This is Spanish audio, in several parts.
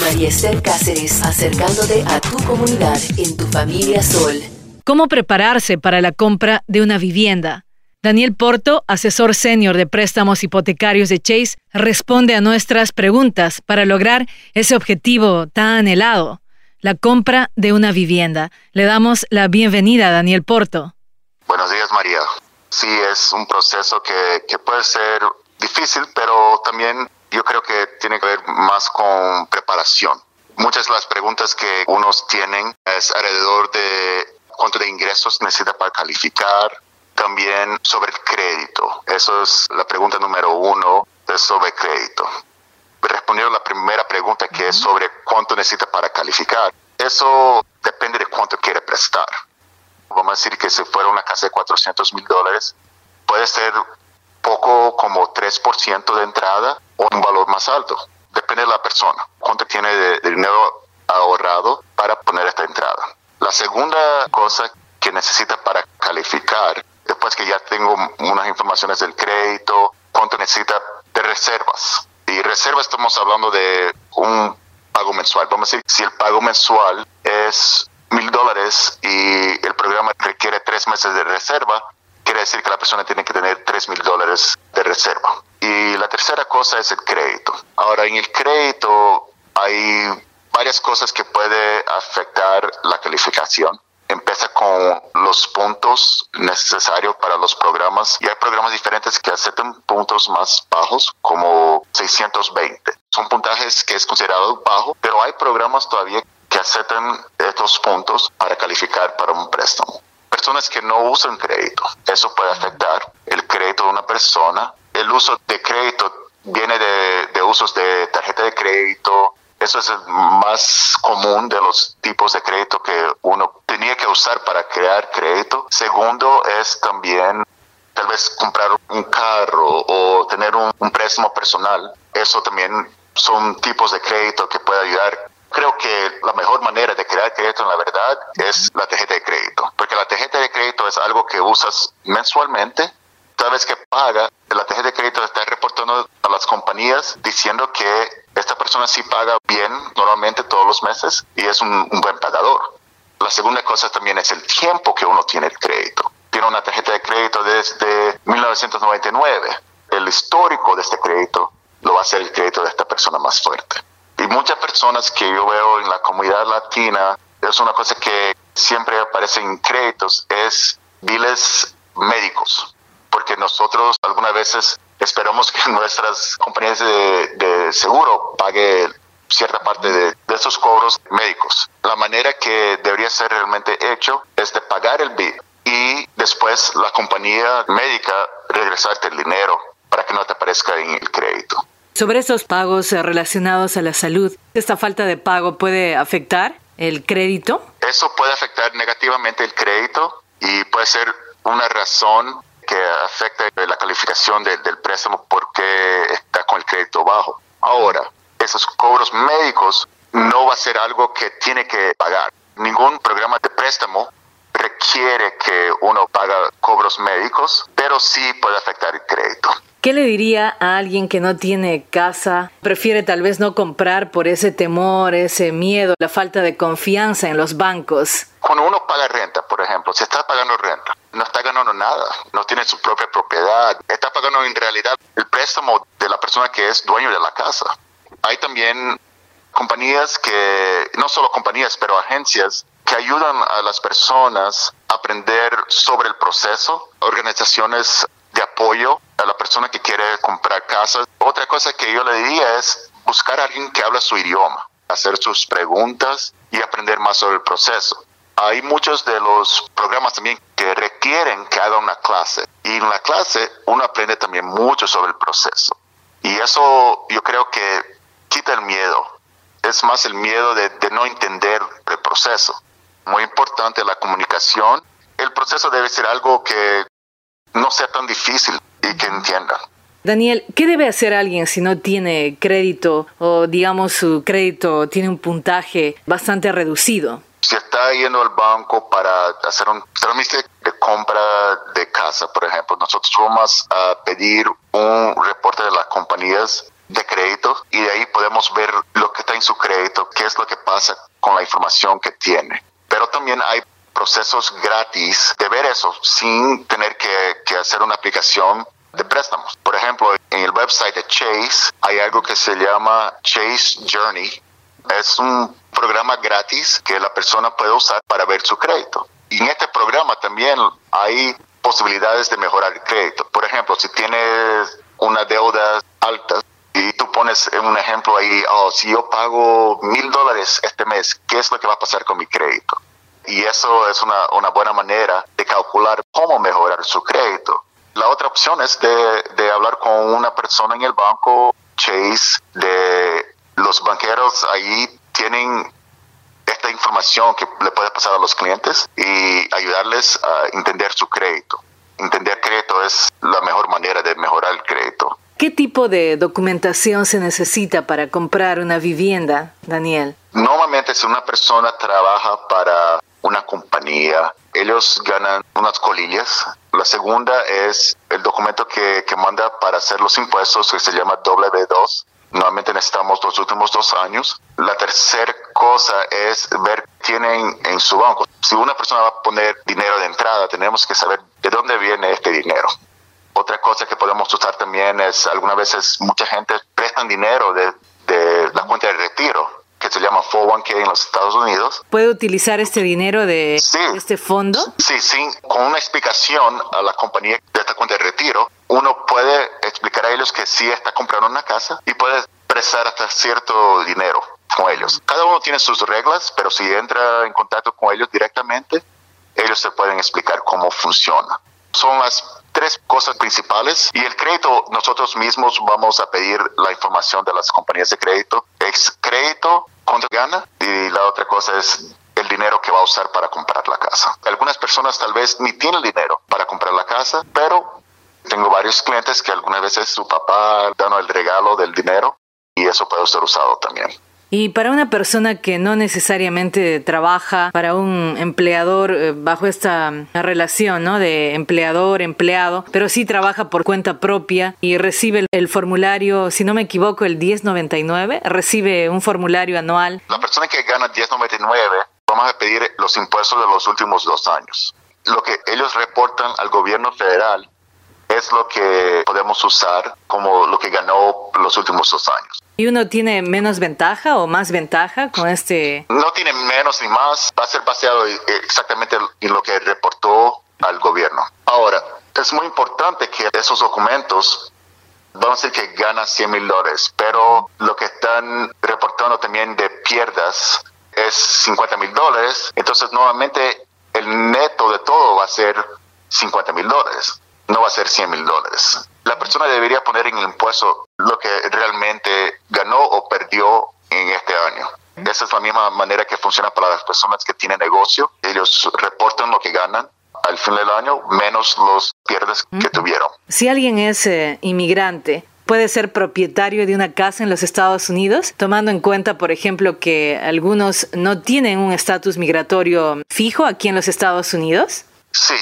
María Esther Cáceres, acercándote a tu comunidad en tu familia Sol. ¿Cómo prepararse para la compra de una vivienda? Daniel Porto, asesor senior de préstamos hipotecarios de Chase, responde a nuestras preguntas para lograr ese objetivo tan anhelado, la compra de una vivienda. Le damos la bienvenida a Daniel Porto. Buenos días, María. Sí, es un proceso que, que puede ser difícil, pero también yo creo que tiene que ver más con preparación. Muchas de las preguntas que unos tienen es alrededor de cuánto de ingresos necesita para calificar, también sobre el crédito. Eso es la pregunta número uno, es sobre crédito. Respondiendo a la primera pregunta que es sobre cuánto necesita para calificar, eso depende de cuánto quiere prestar. Vamos a decir que si fuera una casa de 400 mil dólares, puede ser poco como 3% de entrada o un valor más alto. Depende de la persona, cuánto tiene de, de dinero ahorrado para poner esta entrada. La segunda cosa que necesita para calificar después que ya tengo unas informaciones del crédito, cuánto necesita de reservas. Y reservas estamos hablando de un pago mensual. Vamos a decir, si el pago mensual es mil dólares y el programa requiere tres meses de reserva, quiere decir que la persona tiene que tener tres mil dólares de reserva. Y la tercera cosa es el crédito. Ahora, en el crédito hay varias cosas que puede afectar la calificación empieza con los puntos necesarios para los programas y hay programas diferentes que aceptan puntos más bajos como 620. Son puntajes que es considerado bajo, pero hay programas todavía que aceptan estos puntos para calificar para un préstamo. Personas que no usan crédito, eso puede afectar el crédito de una persona. El uso de crédito viene de, usos de tarjeta de crédito, eso es el más común de los tipos de crédito que uno tenía que usar para crear crédito. Segundo es también tal vez comprar un carro o tener un, préstamo personal. Eso también son tipos de crédito que puede ayudar creo que la mejor manera de crear crédito en la verdad es la tarjeta de crédito, porque la tarjeta de crédito es algo que usas mensualmente. Cada vez que paga, la tarjeta de crédito está reportando a las compañías diciendo que esta persona sí paga bien normalmente todos los meses y es un, buen pagador. La segunda cosa también es el tiempo que uno tiene el crédito. Tiene una tarjeta de crédito desde 1999. El histórico de este crédito lo va a hacer el crédito de esta persona más fuerte. Y muchas personas que yo veo en la comunidad latina, es una cosa que siempre aparece en créditos, es biles médicos. Porque nosotros algunas veces esperamos que nuestras compañías de, seguro pague cierta parte de, esos cobros médicos. La manera que debería ser realmente hecho es de pagar el bill y después la compañía médica regresarte el dinero para que no te aparezca en el crédito. Sobre esos pagos relacionados a la salud, ¿esta falta de pago puede afectar el crédito? Eso puede afectar negativamente el crédito y puede ser una razón que afecta la calificación del préstamo porque está con el crédito bajo. Ahora, esos cobros médicos no va a ser algo que tiene que pagar. Ningún programa de préstamo requiere que uno paga cobros médicos, pero sí puede afectar el crédito. ¿Qué le diría a alguien que no tiene casa, prefiere tal vez no comprar por ese temor, ese miedo, la falta de confianza en los bancos? Cuando uno paga renta, por ejemplo, si está pagando renta, nada, no tiene su propia propiedad, está pagando en realidad el préstamo de la persona que es dueño de la casa. Hay también compañías que, no solo compañías, pero agencias que ayudan a las personas a aprender sobre el proceso, organizaciones de apoyo a la persona que quiere comprar casa. Otra cosa que yo le diría es buscar a alguien que habla su idioma, hacer sus preguntas y aprender más sobre el proceso. Hay muchos de los programas también que requieren que haga una clase y en la clase uno aprende también mucho sobre el proceso. Y eso yo creo que quita el miedo. Es más el miedo de, de no entender el proceso. Muy importante la comunicación. El proceso debe ser algo que no sea tan difícil y que entiendan. Daniel, ¿qué debe hacer alguien si no tiene crédito o digamos su crédito tiene un puntaje bastante reducido? Si está yendo al banco para hacer un trámite de compra de casa, por ejemplo, nosotros vamos a pedir un reporte de las compañías de crédito y de ahí podemos ver lo que está en su crédito qué es lo que pasa con la información que tiene. Pero también hay procesos gratis de ver eso sin tener que hacer una aplicación de préstamos. Por ejemplo, en el website de Chase hay algo que se llama Chase Journey. Es un programa gratis que la persona puede usar para ver su crédito. Y en este programa también hay posibilidades de mejorar el crédito. Por ejemplo, si tienes una deuda alta y tú pones un ejemplo ahí, oh, si yo pago mil dólares este mes, ¿qué es lo que va a pasar con mi crédito? Y eso es una, buena manera de calcular cómo mejorar su crédito. La otra opción es de, de hablar con una persona en el banco, Chase, de los banqueros ahí tienen esta información que le puede pasar a los clientes y ayudarles a entender su crédito. Entender crédito es la mejor manera de mejorar el crédito. ¿Qué tipo de documentación se necesita para comprar una vivienda, Daniel? Normalmente si una persona trabaja para una compañía, ellos ganan unas colillas. La segunda es el documento que, que manda para hacer los impuestos, que se llama W2. Normalmente necesitamos los últimos dos años. La tercera cosa es ver tienen en su banco. Si una persona va a poner dinero de entrada, tenemos que saber de dónde viene este dinero. Otra cosa que podemos usar también es, algunas veces mucha gente prestan dinero de, de la cuenta de retiro que se llama 401k en los Estados Unidos. ¿Puede utilizar este dinero de Sí. este fondo? Sí, sí, con una explicación a la compañía de esta cuenta de retiro, uno puede ellos que sí está comprando una casa y puede prestar hasta cierto dinero con ellos. Cada uno tiene sus reglas, pero si entra en contacto con ellos directamente, ellos se pueden explicar cómo funciona. Son las tres cosas principales y el crédito nosotros mismos vamos a pedir la información de las compañías de crédito. Es crédito, cuánto gana y la otra cosa es el dinero que va a usar para comprar la casa. Algunas personas tal vez ni tienen dinero para comprar la casa, pero tengo varios clientes que algunas veces su papá dan el regalo del dinero y eso puede ser usado también. Y para una persona que no necesariamente trabaja para un empleador eh, bajo esta relación, ¿no? De empleador-empleado, pero sí trabaja por cuenta propia y recibe el, el formulario, si no me equivoco, el 1099, recibe un formulario anual. La persona que gana 1099, vamos a pedir los impuestos de los últimos dos años. Lo que ellos reportan al gobierno federal es lo que podemos usar como lo que ganó los últimos dos años. ¿Y uno tiene menos ventaja o más ventaja con este? No tiene menos ni más, va a ser baseado exactamente en lo que reportó al gobierno. Ahora, es muy importante que esos documentos, vamos a decir que ganan 100 mil dólares, pero lo que están reportando también de pierdas es 50 mil dólares, entonces nuevamente el neto de todo va a ser 50 mil dólares, no va a ser 100 mil dólares. La persona debería poner en el impuesto lo que realmente ganó o perdió en este año. Esa es la misma manera que funciona para las personas que tienen negocio. Ellos reportan lo que ganan al fin del año menos los pierdes que tuvieron. Si alguien es eh, inmigrante, puede ser propietario de una casa en los Estados Unidos, tomando en cuenta, por ejemplo, que algunos no tienen un estatus migratorio fijo aquí en los Estados Unidos. Sí,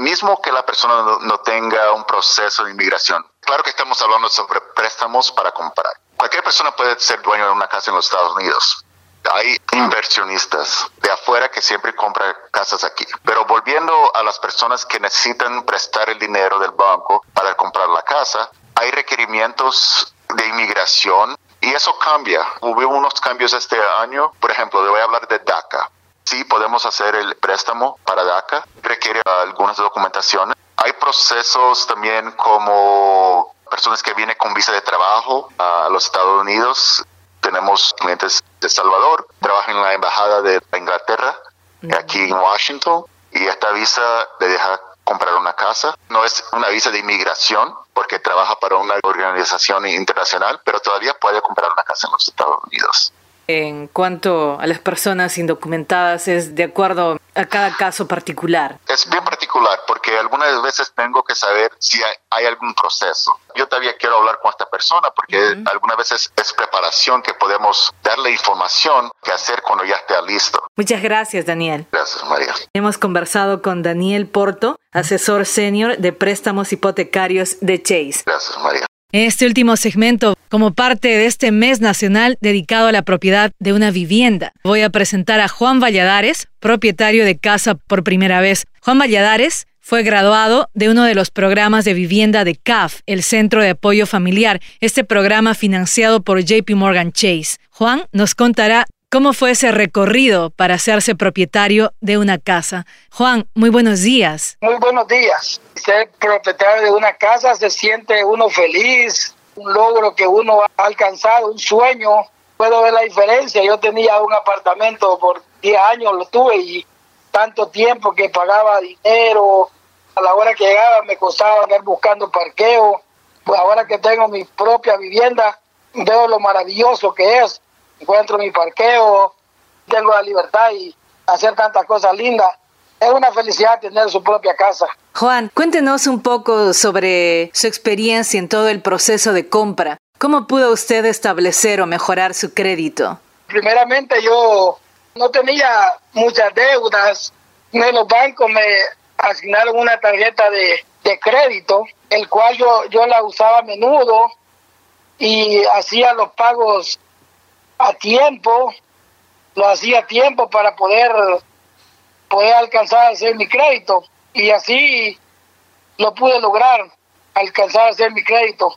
mismo que la persona no, no tenga un proceso de inmigración. Claro que estamos hablando sobre préstamos para comprar. Cualquier persona puede ser dueño de una casa en los Estados Unidos. Hay inversionistas de afuera que siempre compran casas aquí. Pero volviendo a las personas que necesitan prestar el dinero del banco para comprar la casa, hay requerimientos de inmigración y eso cambia. Hubo unos cambios este año. Por ejemplo, le voy a hablar de DACA. Sí, podemos hacer el préstamo para DACA. Requiere algunas documentaciones. Hay procesos también como personas que vienen con visa de trabajo a los Estados Unidos. Tenemos clientes de Salvador, trabajan en la embajada de Inglaterra, aquí en Washington, y esta visa le deja comprar una casa. No es una visa de inmigración porque trabaja para una organización internacional, pero todavía puede comprar una casa en los Estados Unidos. En cuanto a las personas indocumentadas, es de acuerdo a cada caso particular. Es bien particular porque algunas veces tengo que saber si hay, hay algún proceso. Yo todavía quiero hablar con esta persona porque uh -huh. algunas veces es preparación que podemos darle información que hacer cuando ya esté listo. Muchas gracias, Daniel. Gracias, María. Hemos conversado con Daniel Porto, asesor senior de préstamos hipotecarios de Chase. Gracias, María. En este último segmento, como parte de este mes nacional dedicado a la propiedad de una vivienda, voy a presentar a Juan Valladares, propietario de casa por primera vez. Juan Valladares fue graduado de uno de los programas de vivienda de CAF, el Centro de Apoyo Familiar, este programa financiado por JP Morgan Chase. Juan nos contará cómo fue ese recorrido para hacerse propietario de una casa. Juan, muy buenos días. Muy buenos días. Ser propietario de una casa se siente uno feliz, un logro que uno ha alcanzado, un sueño. Puedo ver la diferencia. Yo tenía un apartamento por 10 años, lo tuve y tanto tiempo que pagaba dinero, a la hora que llegaba me costaba andar buscando parqueo, pues ahora que tengo mi propia vivienda, veo lo maravilloso que es, encuentro mi parqueo, tengo la libertad y hacer tantas cosas lindas. Es una felicidad tener su propia casa. Juan, cuéntenos un poco sobre su experiencia en todo el proceso de compra. ¿Cómo pudo usted establecer o mejorar su crédito? Primeramente yo no tenía muchas deudas. En los bancos me asignaron una tarjeta de, crédito, el cual yo, yo la usaba a menudo y hacía los pagos a tiempo, lo hacía a tiempo para poder, poder alcanzar a hacer mi crédito. Y así lo pude lograr, alcanzar a hacer mi crédito,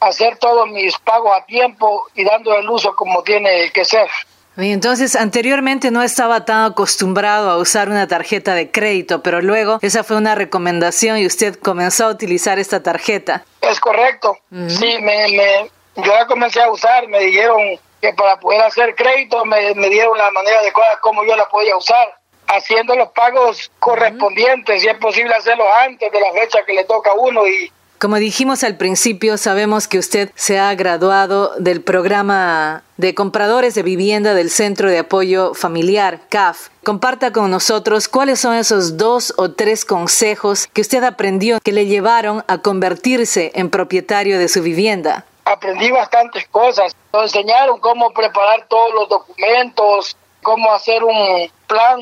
hacer todos mis pagos a tiempo y dando el uso como tiene que ser. Entonces, anteriormente no estaba tan acostumbrado a usar una tarjeta de crédito, pero luego esa fue una recomendación y usted comenzó a utilizar esta tarjeta. Es correcto. Sí, me, me, yo la comencé a usar, me dijeron que para poder hacer crédito me, me dieron la manera adecuada como yo la podía usar, haciendo los pagos correspondientes, si es posible hacerlo antes de la fecha que le toca a uno y como dijimos al principio, sabemos que usted se ha graduado del programa de compradores de vivienda del Centro de Apoyo Familiar, CAF. Comparta con nosotros cuáles son esos dos o tres consejos que usted aprendió que le llevaron a convertirse en propietario de su vivienda. Aprendí bastantes cosas. Nos enseñaron cómo preparar todos los documentos, cómo hacer un plan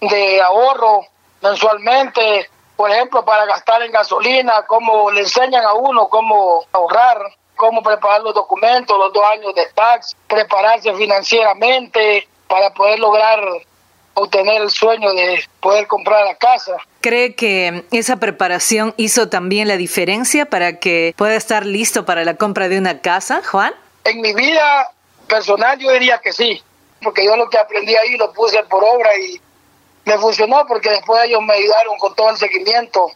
de ahorro mensualmente, por ejemplo, para gastar en gasolina, cómo le enseñan a uno cómo ahorrar, cómo preparar los documentos, los dos años de tax, prepararse financieramente para poder lograr obtener el sueño de poder comprar la casa. ¿Cree que esa preparación hizo también la diferencia para que pueda estar listo para la compra de una casa, Juan? En mi vida personal yo diría que sí, porque yo lo que aprendí ahí lo puse por obra y me funcionó porque después ellos me ayudaron con todo el seguimiento.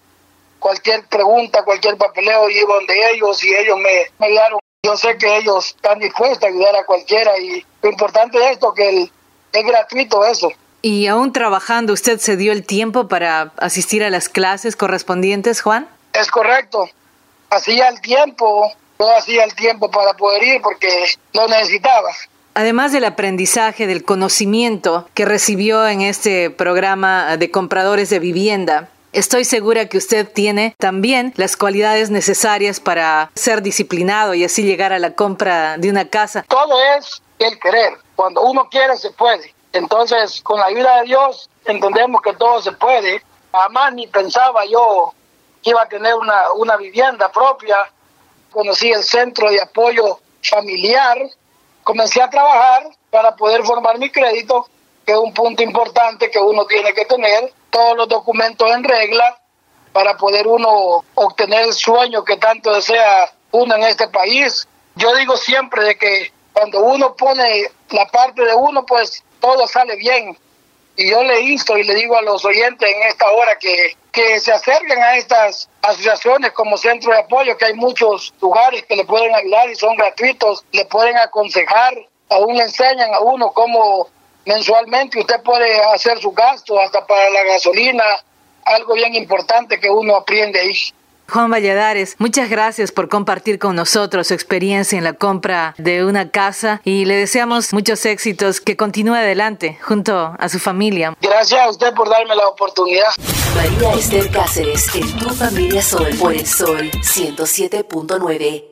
Cualquier pregunta, cualquier papeleo, yo iba donde ellos y ellos me, me ayudaron. Yo sé que ellos están dispuestos a ayudar a cualquiera y lo importante es esto, que es gratuito eso. ¿Y aún trabajando usted se dio el tiempo para asistir a las clases correspondientes, Juan? Es correcto. Hacía el tiempo, no hacía el tiempo para poder ir porque lo necesitaba. Además del aprendizaje, del conocimiento que recibió en este programa de compradores de vivienda, Estoy segura que usted tiene también las cualidades necesarias para ser disciplinado y así llegar a la compra de una casa. Todo es el querer. Cuando uno quiere, se puede. Entonces, con la ayuda de Dios, entendemos que todo se puede. Jamás ni pensaba yo que iba a tener una, una vivienda propia. Conocí el centro de apoyo familiar comencé a trabajar para poder formar mi crédito, que es un punto importante que uno tiene que tener, todos los documentos en regla para poder uno obtener el sueño que tanto desea uno en este país. Yo digo siempre de que cuando uno pone la parte de uno, pues todo sale bien. Y yo le insto y le digo a los oyentes en esta hora que, que se acerquen a estas asociaciones como centro de apoyo, que hay muchos lugares que le pueden ayudar y son gratuitos, le pueden aconsejar, aún le enseñan a uno cómo mensualmente usted puede hacer su gasto hasta para la gasolina, algo bien importante que uno aprende ahí. Juan Valladares, muchas gracias por compartir con nosotros su experiencia en la compra de una casa y le deseamos muchos éxitos, que continúe adelante junto a su familia. Gracias a usted por darme la oportunidad. María Esther Cáceres, en tu familia Sol, por el Sol 107.9.